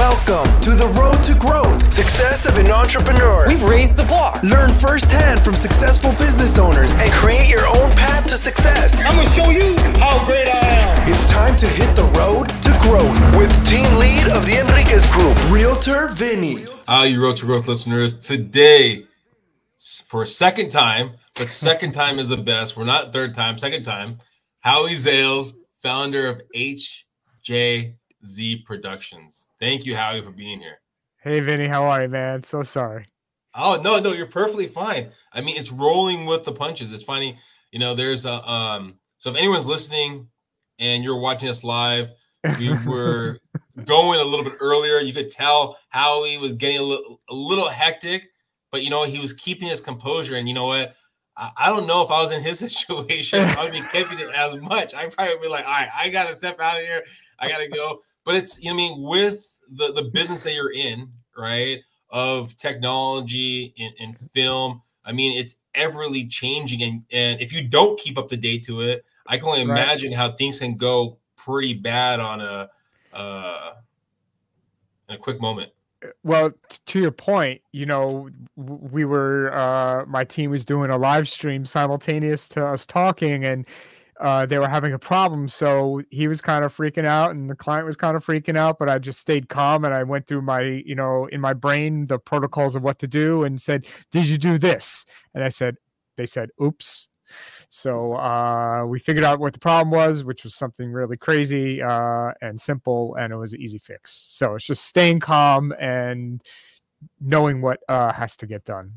Welcome to the road to growth, success of an entrepreneur. We've raised the bar. Learn firsthand from successful business owners and create your own path to success. I'm gonna show you how great I am. It's time to hit the road to growth with team lead of the Enriquez Group, Realtor Vinny. How you road to growth listeners today for a second time, but second time is the best. We're not third time, second time. Howie Zales, founder of HJ Z Productions. Thank you, Howie, for being here. Hey, Vinny, how are you, man? So sorry. Oh no, no, you're perfectly fine. I mean, it's rolling with the punches. It's funny, you know. There's a um. So if anyone's listening and you're watching us live, we were going a little bit earlier. You could tell Howie was getting a little, a little hectic, but you know he was keeping his composure. And you know what? I, I don't know if I was in his situation, I would be keeping it as much. I'd probably be like, all right, I gotta step out of here. I gotta go but it's you know I mean with the the business that you're in, right? Of technology and, and film. I mean, it's everly changing, and, and if you don't keep up to date to it, I can only right. imagine how things can go pretty bad on a uh, in a quick moment. Well, to your point, you know, we were uh, my team was doing a live stream simultaneous to us talking, and uh, they were having a problem. So he was kind of freaking out and the client was kind of freaking out, but I just stayed calm and I went through my, you know, in my brain, the protocols of what to do and said, Did you do this? And I said, They said, Oops. So uh, we figured out what the problem was, which was something really crazy uh, and simple, and it was an easy fix. So it's just staying calm and knowing what uh, has to get done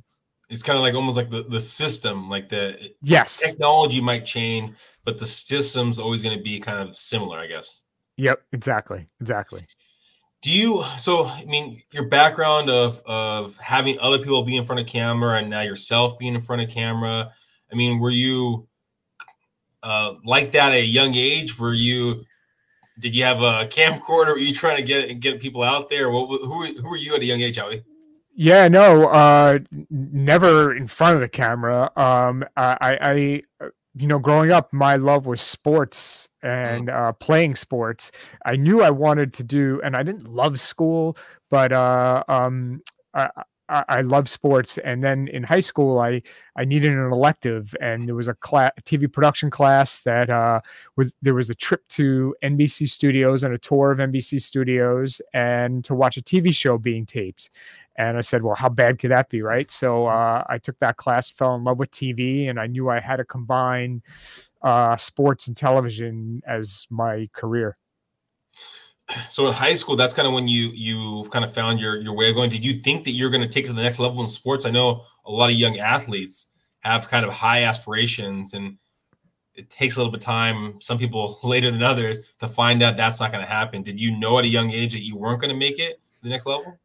it's kind of like almost like the, the system like the yes technology might change but the system's always going to be kind of similar, I guess. Yep, exactly, exactly. Do you? So, I mean, your background of of having other people be in front of camera and now yourself being in front of camera. I mean, were you uh, like that at a young age? Were you? Did you have a camcorder? Were you trying to get get people out there? What, who who were you at a young age, Howie? Yeah, no, uh, never in front of the camera. Um, I, I you know, growing up, my love was sports mm-hmm. and uh, playing sports. I knew I wanted to do, and I didn't love school, but uh, um, I, I, love sports. And then in high school, I I needed an elective, and there was a class, TV production class that uh, was there was a trip to NBC studios and a tour of NBC studios, and to watch a TV show being taped. And I said, well, how bad could that be, right? So uh, I took that class, fell in love with TV, and I knew I had to combine uh, sports and television as my career. So in high school, that's kind of when you you kind of found your your way of going. Did you think that you're going to take it to the next level in sports? I know a lot of young athletes have kind of high aspirations, and it takes a little bit of time. Some people later than others to find out that's not going to happen. Did you know at a young age that you weren't going to make it to the next level?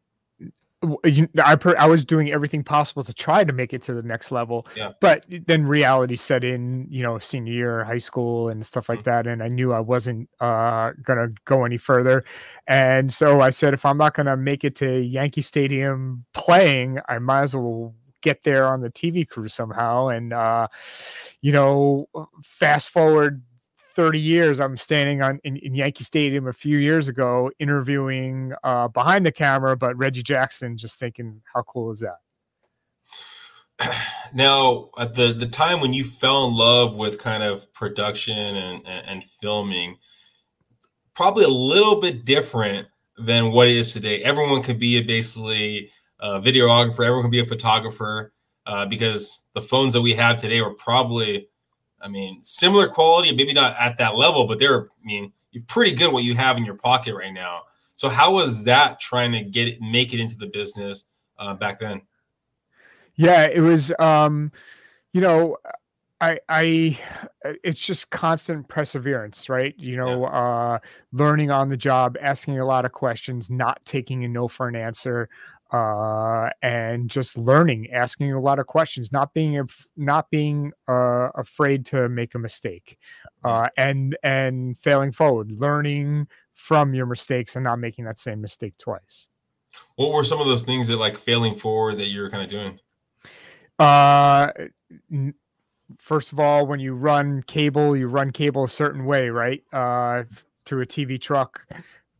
I I was doing everything possible to try to make it to the next level. Yeah. But then reality set in, you know, senior year, high school, and stuff like mm-hmm. that, and I knew I wasn't uh, gonna go any further. And so I said, if I'm not gonna make it to Yankee Stadium playing, I might as well get there on the TV crew somehow. And uh, you know, fast forward 30 years, I'm standing on in, in, Yankee Stadium a few years ago interviewing uh, behind the camera, but Reggie Jackson just thinking, how cool is that? Now, at the the time when you fell in love with kind of production and, and, and filming, probably a little bit different than what it is today. Everyone could be a basically a videographer. Everyone could be a photographer uh, because the phones that we have today are probably I mean, similar quality, maybe not at that level, but they're, I mean, you're pretty good what you have in your pocket right now. So how was that trying to get it, make it into the business uh, back then? Yeah, it was, um, you know, I, I, it's just constant perseverance, right? You know, yeah. uh, learning on the job, asking a lot of questions, not taking a no for an answer, uh, and just learning, asking a lot of questions, not being not being uh, afraid to make a mistake, uh, and and failing forward, learning from your mistakes and not making that same mistake twice. What were some of those things that like failing forward that you were kind of doing? Uh, first of all, when you run cable, you run cable a certain way, right? Uh, to a TV truck,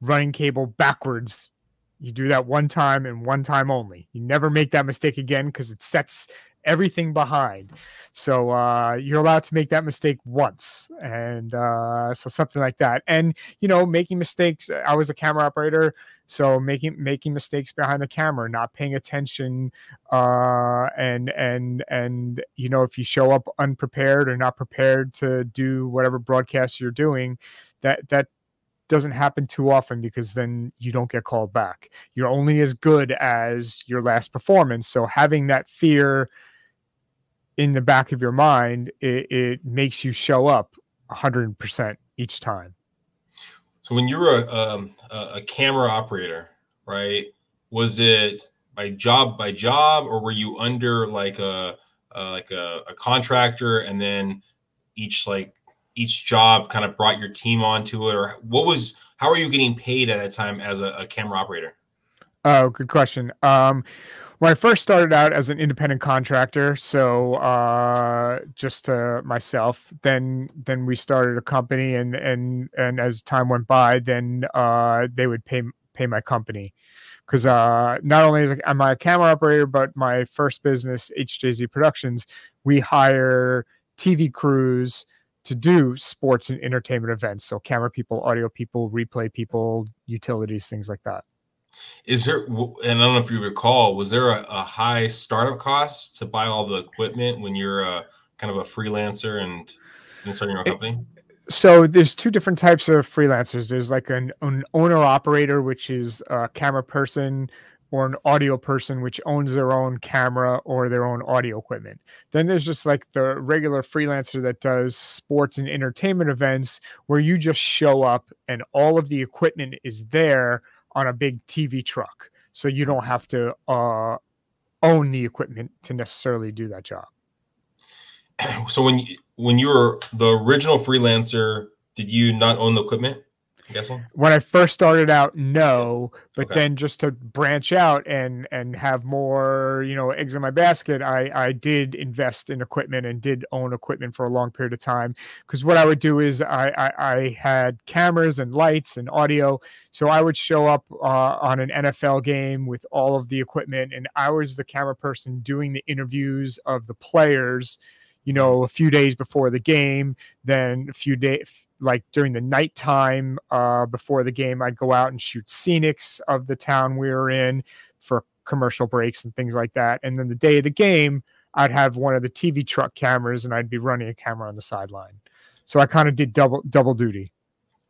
running cable backwards You do that one time and one time only. You never make that mistake again because it sets everything behind. So uh, you're allowed to make that mistake once, and uh, so something like that. And you know, making mistakes. I was a camera operator, so making making mistakes behind the camera, not paying attention, uh, and and and you know, if you show up unprepared or not prepared to do whatever broadcast you're doing, that that doesn't happen too often because then you don't get called back. You're only as good as your last performance. So having that fear in the back of your mind, it, it makes you show up 100% each time. So when you were a, um, a camera operator, right? Was it by job by job, or were you under like a like a, a, contractor, and then each like each job kind of brought your team onto it, or what was how are you getting paid at that time as a, a camera operator? Oh, good question. Um, when I first started out as an independent contractor, so uh, just to myself, then then we started a company, and and and as time went by, then uh, they would pay pay my company because uh, not only am I a camera operator, but my first business, HJZ Productions, we hire TV crews to do sports and entertainment events. So camera people, audio people, replay people, utilities, things like that. Is there, and I don't know if you recall, was there a, a high startup cost to buy all the equipment when you're a, kind of a freelancer and, starting your own company? so there's two different types of freelancers. There's like an, an owner operator, which is a camera person or an audio person which owns their own camera or their own audio equipment. Then there's just like the regular freelancer that does sports and entertainment events where you just show up and all of the equipment is there on a big TV truck. So you don't have to uh, own the equipment to necessarily do that job. So when you, when you were the original freelancer, did you not own the equipment? When I first started out, no, but okay. then just to branch out and and have more, you know, eggs in my basket, I I did invest in equipment and did own equipment for a long period of time. Because what I would do is I, I, I had cameras and lights and audio, so I would show up uh, on an NFL game with all of the equipment, and I was the camera person doing the interviews of the players you know, a few days before the game, then a few days like during the nighttime uh, before the game, I'd go out and shoot scenics of the town we were in for commercial breaks and things like that. And then the day of the game, I'd have one of the TV truck cameras and I'd be running a camera on the sideline. So I kind of did double double duty.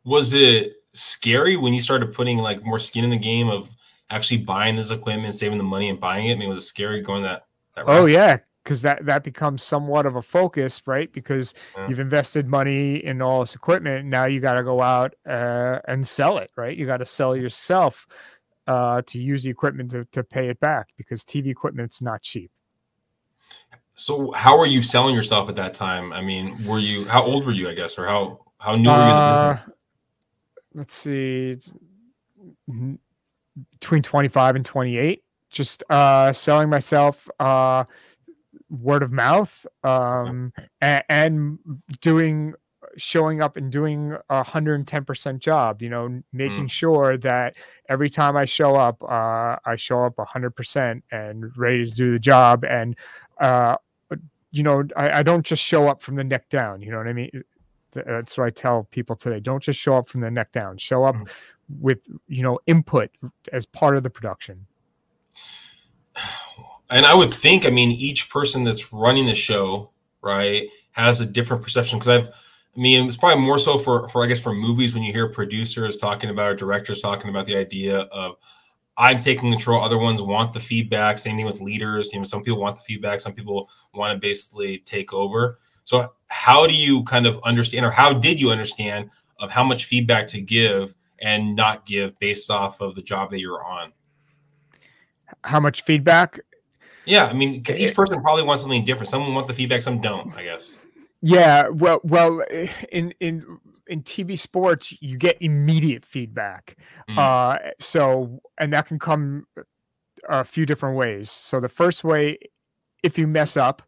Was it scary when you started putting like more skin in the game of actually buying this equipment, saving the money and buying it? I mean, was it scary going that? that oh yeah, because that that becomes somewhat of a focus, right? Because yeah. you've invested money in all this equipment. Now you got to go out uh, and sell it, right? You got to sell yourself uh, to use the equipment to, to pay it back because TV equipment's not cheap. So how were you selling yourself at that time? I mean, were you how old were you? I guess, or how how new were you? Uh, let's see, between twenty five and twenty eight. Just uh, selling myself. Uh, word of mouth um, and, and, doing showing up and doing a hundred and ten percent job. You know, making mm. sure that every time I show up, uh, I show up a hundred percent and ready to do the job. And uh, you know, I, I, don't just show up from the neck down. You know what I mean? That's what I tell people today. Don't just show up from the neck down. Show up mm. with you know input as part of the production and I would think, I mean, each person that's running the show, right, has a different perception. Because I've, I mean, it's probably more so for, for I guess, for movies when you hear producers talking about or directors talking about the idea of I'm taking control. Other ones want the feedback. Same thing with leaders. You know, some people want the feedback. Some people want to basically take over. So, how do you kind of understand, or how did you understand of how much feedback to give and not give based off of the job that you're on? How much feedback? Yeah, I mean, because each person probably wants something different. Some want the feedback, some don't. I guess. Yeah, well, well, in in in TV sports, you get immediate feedback. Mm. Uh, so, and that can come a few different ways. So, the first way, if you mess up,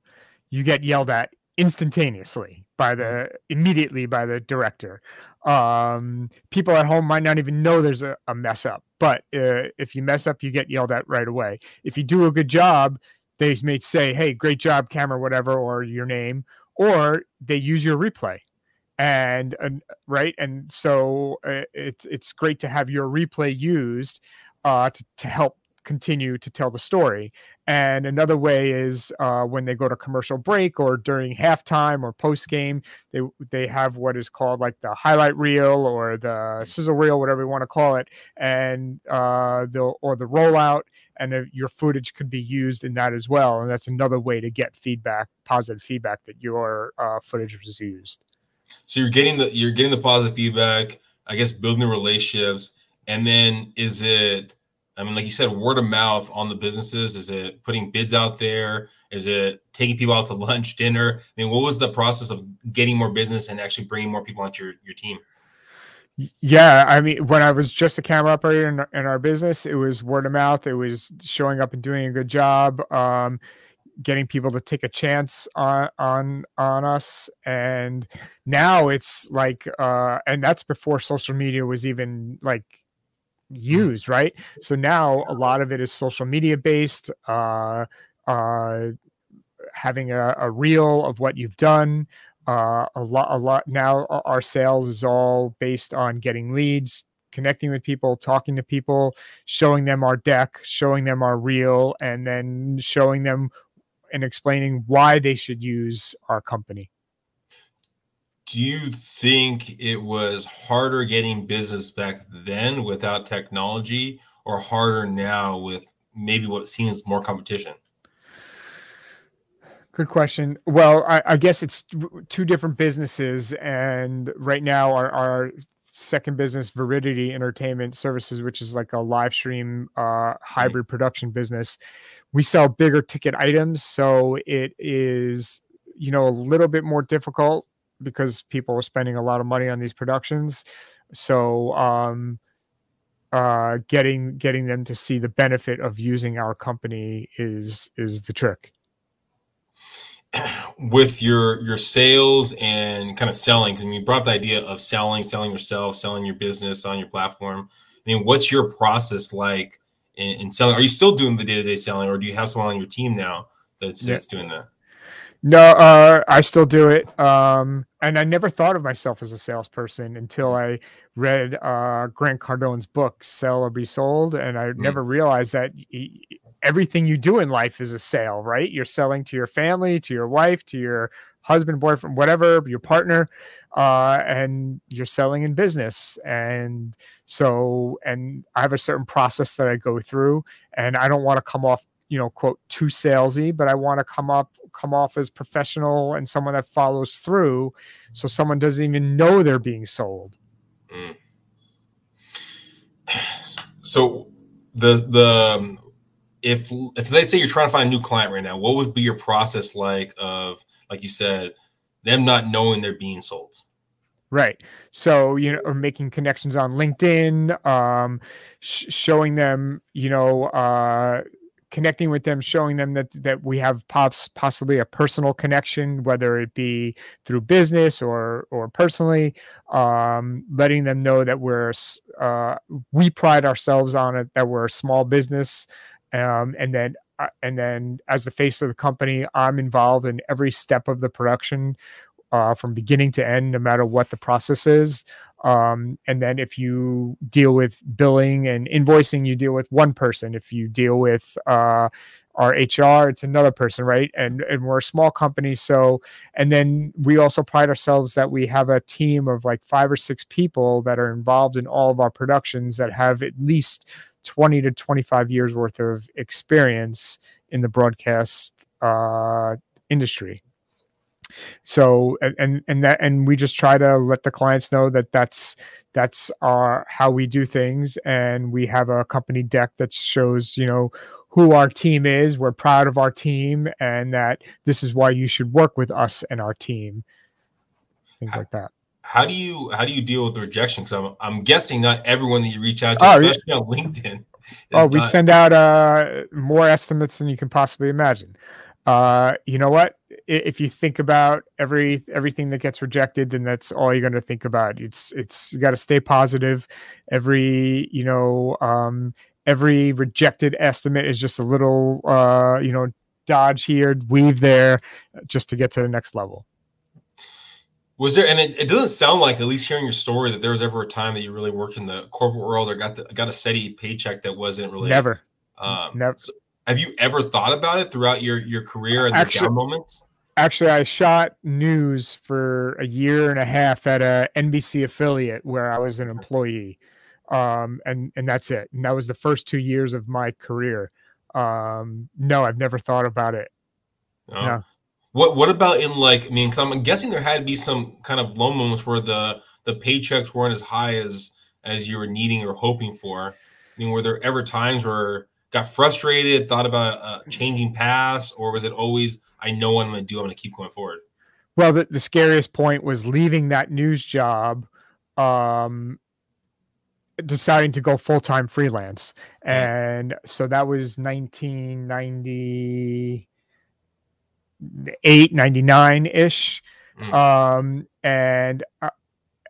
you get yelled at instantaneously by the mm-hmm. immediately by the director. Um, people at home might not even know there's a, a mess up, but uh, if you mess up, you get yelled at right away. If you do a good job, they may say, "Hey, great job, camera, whatever," or your name, or they use your replay and, and right and so uh, it's it's great to have your replay used uh, to, to help continue to tell the story. And another way is uh, when they go to commercial break or during halftime or post game, they they have what is called like the highlight reel or the sizzle reel, whatever you want to call it, and uh, the or the rollout, and your footage could be used in that as well. And that's another way to get feedback, positive feedback that your uh, footage was used. So you're getting the you're getting the positive feedback. I guess building the relationships, and then is it? I mean, like you said, word of mouth on the businesses. Is it putting bids out there? Is it taking people out to lunch, dinner? I mean, what was the process of getting more business and actually bringing more people onto your, your team? Yeah, I mean, when I was just a camera operator in, in our business, it was word of mouth. It was showing up and doing a good job. Um, getting people to take a chance on on on us and now it's like uh and that's before social media was even like mm. used right so now a lot of it is social media based uh uh having a, a reel of what you've done uh a lot a lot now our sales is all based on getting leads connecting with people, talking to people, showing them our deck, showing them our reel, and then showing them and explaining why they should use our company. Do you think it was harder getting business back then without technology or harder now with maybe what seems more competition? Good question. Well, I, I, guess it's two different businesses, and right now our, our second business, Veridity Entertainment Services, which is like a live stream uh, hybrid production business. We sell bigger ticket items, so it is you know a little bit more difficult because people are spending a lot of money on these productions. So um, uh, getting getting them to see the benefit of using our company is is the trick. With your your sales and kind of selling because you brought the idea of selling selling yourself selling your business on your platform. I mean what's your process like in, in selling? Are you still doing the day-to-day selling or do you have someone on your team now that's, yeah. that's doing that? No uh, i still do it. Um, and i never thought of myself as a salesperson until i read uh, grant cardone's book sell or be sold and i mm. never realized that everything you do in life is a sale, right? You're selling to your family, to your wife, to your husband, boyfriend, whatever, your partner, uh, and you're selling in business. And so, and I have a certain process that I go through, and I don't want to come off, you know, quote, too salesy, but I want to come up, come off as professional and someone that follows through. So someone doesn't even know they're being sold. Mm. So the the if if let's say you're trying to find a new client right now, what would be your process like of like you said, them not knowing they're being sold? Right. So, you know, making connections on LinkedIn, um, sh- showing them, you know, uh, connecting with them, showing them that that we have pops possibly a personal connection, whether it be through business or or personally, um, letting them know that we're uh, we pride ourselves on it, that we're a small business, um, and then uh, and then as the face of the company i'm involved in every step of the production uh, from beginning to end no matter what the process is um, and then if you deal with billing and invoicing you deal with one person. If you deal with uh, our hr it's another person right? And and we're a small company so and then we also pride ourselves that we have a team of like five or six people that are involved in all of our productions that have at least 20 to 25 years worth of experience in the broadcast uh, industry so and and that and we just try to let the clients know that that's that's our how we do things and we have a company deck that shows you know who our team is we're proud of our team and that this is why you should work with us and our team things like that how do you how do you deal with the rejection? Because I'm I'm guessing not everyone that you reach out to, oh, especially yeah. on LinkedIn. Oh, we not... send out uh more estimates than you can possibly imagine. Uh, you know what? If you think about every everything that gets rejected, then that's all you're going to think about. It's it's you got to stay positive. Every you know um, every rejected estimate is just a little uh, you know dodge here, weave there, just to get to the next level. Was there, and it, it doesn't sound like, at least hearing your story, that there was ever a time that you really worked in the corporate world or got the, got a steady paycheck that wasn't really never. Um, never. So have you ever thought about it throughout your your career and the down moments? Actually, I shot news for a year and a half at a NBC affiliate where I was an employee, um, and and that's it. And that was the first two years of my career. Um, no, I've never thought about it. Oh. No. What what about in like I mean, because I'm guessing there had to be some kind of low moments where the the paychecks weren't as high as as you were needing or hoping for. I mean, were there ever times where got frustrated, thought about uh, changing paths, or was it always I know what I'm going to do, I'm going to keep going forward? Well, the, the scariest point was leaving that news job, um, deciding to go full time freelance, and so that was 1998, 99 ish, mm. um, and I,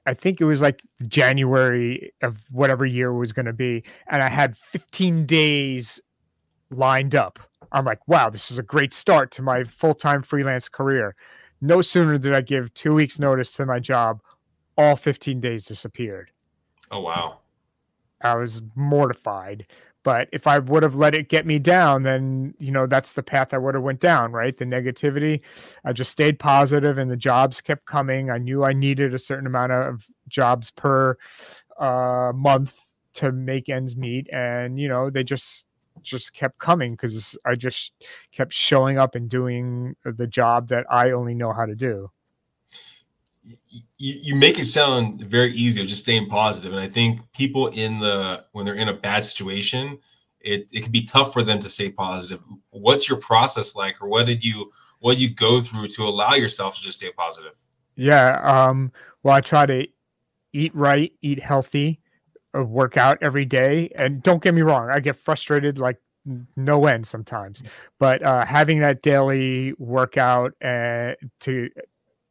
I think it was like January of whatever year was going to be, and I had fifteen days lined up. I'm like, wow, this is a great start to my full time freelance career. No sooner did I give two weeks notice to my job, all 15 days disappeared. Oh wow. I was mortified. But if I would have let it get me down, then you know that's the path I would have went down, right? The negativity. I just stayed positive, and the jobs kept coming. I knew I needed a certain amount of jobs per uh, month to make ends meet, and you know they just just kept coming because I just kept showing up and doing the job that I only know how to do. You, you make it sound very easy of just staying positive, and I think people in the when they're in a bad situation, it it can be tough for them to stay positive. What's your process like, or what did you what did you go through to allow yourself to just stay positive? Yeah, um, well, I try to eat right, eat healthy, uh, work out every day, and don't get me wrong, I get frustrated like no end sometimes, but uh, having that daily workout uh, to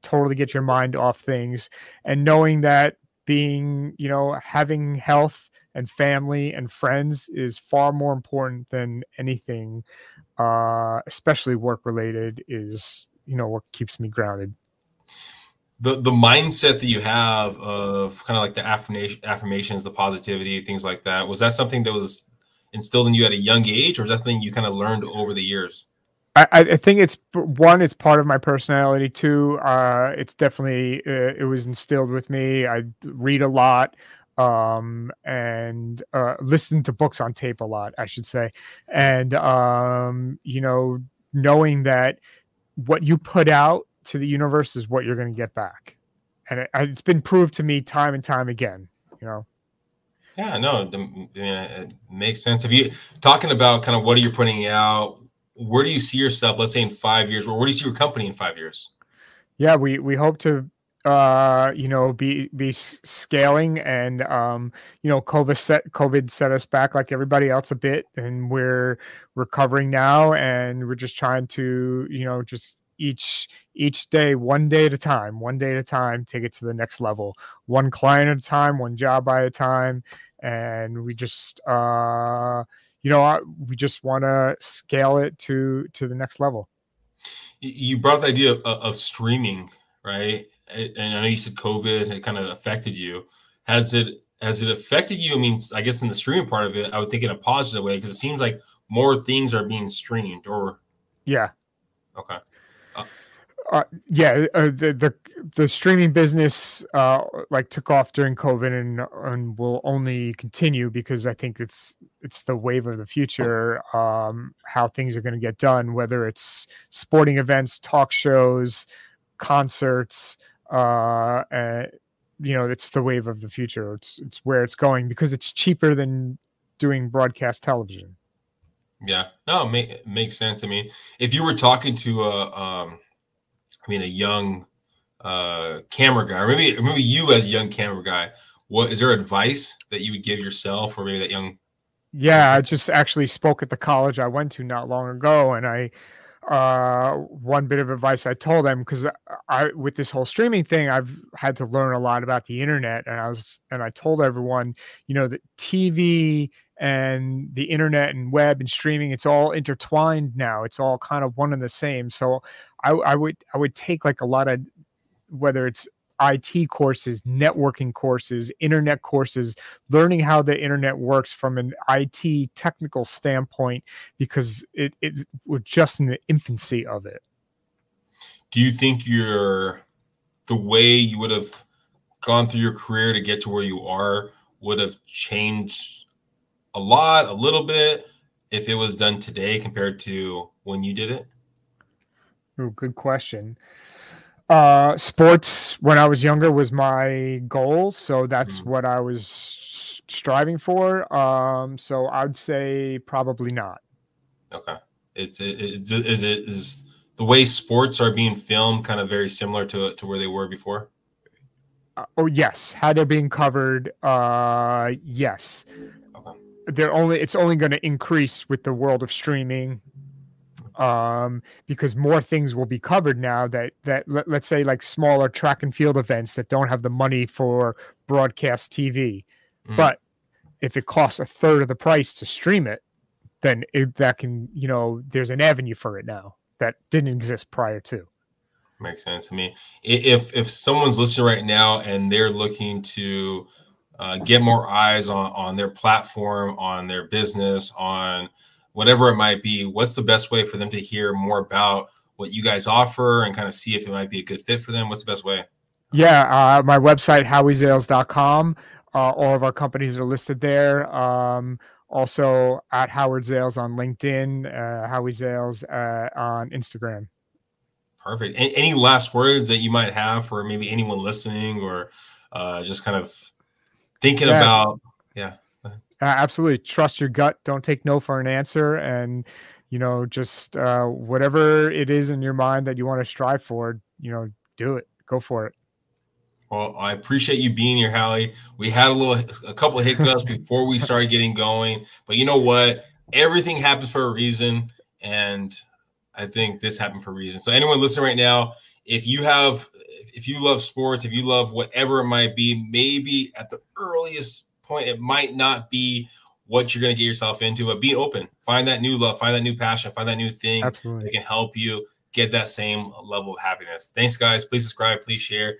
totally get your mind off things and knowing that being you know having health and family and friends is far more important than anything uh especially work related is you know what keeps me grounded the the mindset that you have of kind of like the affirmation affirmations the positivity things like that was that something that was instilled in you at a young age or is that something you kind of learned over the years I, I think it's one. It's part of my personality. Two, uh, it's definitely uh, it was instilled with me. I read a lot um, and uh, listen to books on tape a lot, I should say. And um, you know, knowing that what you put out to the universe is what you're going to get back, and it, it's been proved to me time and time again. You know. Yeah, no, I mean, it makes sense. If you talking about kind of what are you putting out, where do you see yourself let's say in five years or where do you see your company in five years yeah we we hope to uh you know be be scaling and um you know covid set covid set us back like everybody else a bit and we're recovering now and we're just trying to you know just each each day one day at a time one day at a time take it to the next level one client at a time one job by a time and we just uh you know, we just want to scale it to to the next level. You brought up the idea of, of streaming, right? And I know you said COVID it kind of affected you. Has it has it affected you? I mean, I guess in the streaming part of it, I would think in a positive way because it seems like more things are being streamed. Or yeah, okay. Uh, yeah, uh, the the the streaming business uh, like took off during COVID and and will only continue because I think it's it's the wave of the future. Um, how things are going to get done, whether it's sporting events, talk shows, concerts, uh, and, you know, it's the wave of the future. It's it's where it's going because it's cheaper than doing broadcast television. Yeah, no, make, makes sense. I mean, if you were talking to a um I mean, a young uh, camera guy, or maybe maybe you as a young camera guy, what is there advice that you would give yourself, or maybe that young? Yeah, I just actually spoke at the college I went to not long ago, and I uh, one bit of advice I told them because I, with this whole streaming thing, I've had to learn a lot about the internet, and I was, and I told everyone, you know, that TV and the internet and web and streaming, it's all intertwined now. It's all kind of one and the same. So I, I would, I would take like a lot of whether it's IT courses, networking courses, internet courses, learning how the internet works from an IT technical standpoint because it, it we're just in the infancy of it. Do you think you're the way you would have gone through your career to get to where you are would have changed a lot, a little bit, if it was done today compared to when you did it? Oh, good question. Uh, sports when I was younger was my goal, so that's mm. what I was striving for. Um, so I'd say probably not. Okay, it's it, it's is it is the way sports are being filmed kind of very similar to to where they were before. Uh, oh yes, how they're being covered. Uh, yes. Okay. They're only it's only going to increase with the world of streaming um, because more things will be covered now that that let, us say like smaller track and field events that don't have the money for broadcast TV. Mm. But if it costs a third of the price to stream it, then it, that can you know there's an avenue for it now that didn't exist prior to. Makes sense to me. If if someone's listening right now and they're looking to uh, get more eyes on on their platform, on their business, on whatever it might be, what's the best way for them to hear more about what you guys offer and kind of see if it might be a good fit for them? What's the best way? Yeah, uh, my website, howieZales.com. Uh, all of our companies are listed there. Um, also at Howard Zales on LinkedIn, uh, Howie Zales uh, on Instagram. Perfect. Any, any, last words that you might have for maybe anyone listening or uh, just kind of thinking yeah. about? Yeah. Uh, absolutely. Trust your gut. Don't take no for an answer. And, you know, just uh, whatever it is in your mind that you want to strive for, you know, do it. Go for it. Well, I appreciate you being here, Howie We had a little, a couple of hiccups before we started getting going, but you know what? Everything happens for a reason, and I think this happened for a reason. So, anyone listening right now, if you have, if you love sports, if you love whatever it might be, maybe at the earliest point, it might not be what you're going to get yourself into, but be open. Find that new love, find that new passion, find that new thing Absolutely. that can help you get that same level of happiness. Thanks, guys. Please subscribe, please share,